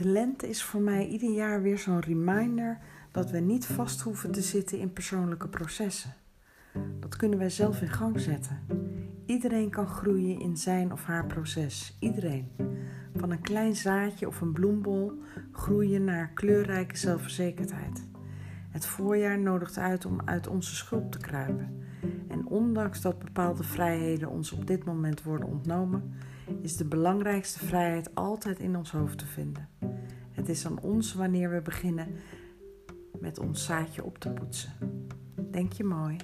De lente is voor mij ieder jaar weer zo'n reminder dat we niet vast hoeven te zitten in persoonlijke processen. Dat kunnen wij zelf in gang zetten. Iedereen kan groeien in zijn of haar proces. Iedereen. Van een klein zaadje of een bloembol groeien naar kleurrijke zelfverzekerdheid. Het voorjaar nodigt uit om uit onze schulp te kruipen. En ondanks dat bepaalde vrijheden ons op dit moment worden ontnomen, is de belangrijkste vrijheid altijd in ons hoofd te vinden. Het is aan ons wanneer we beginnen met ons zaadje op te poetsen. Denk je mooi?